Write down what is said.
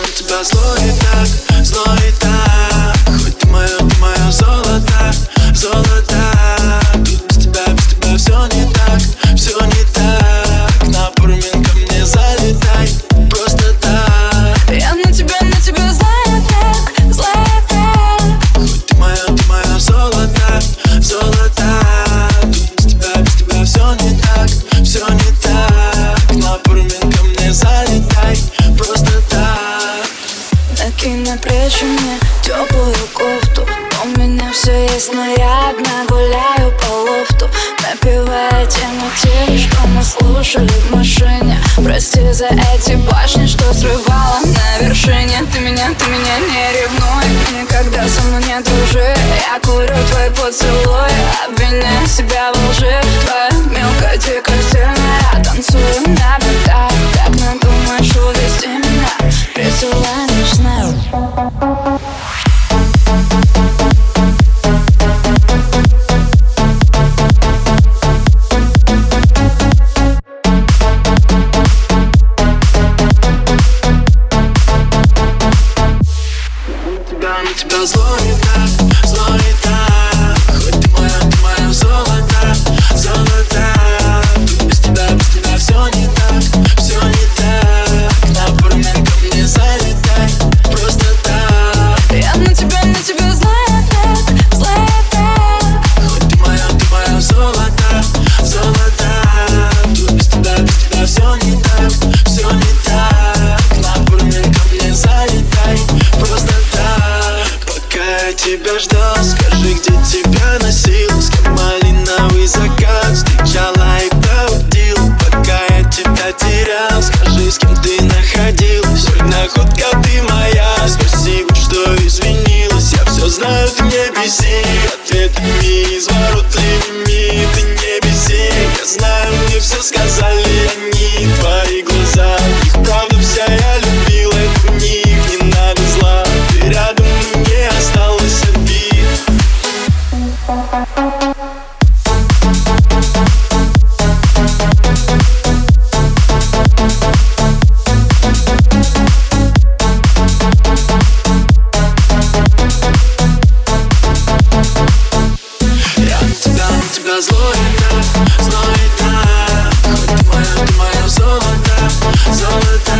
на тебя и так, зло и так. Но я одна гуляю по лофту. Напивая тему тем, что мы слушали в машине. Прости за эти башни, что срывала на вершине. Ты меня, ты меня не ревнуй. Никогда со мной не дружи. Я курю твой поцелуй Обвиняю себя в лжи. Твоя мелкая дикость тебя злой, как злой, Sing. золото, золото, ты мое, ты мое золото, золото.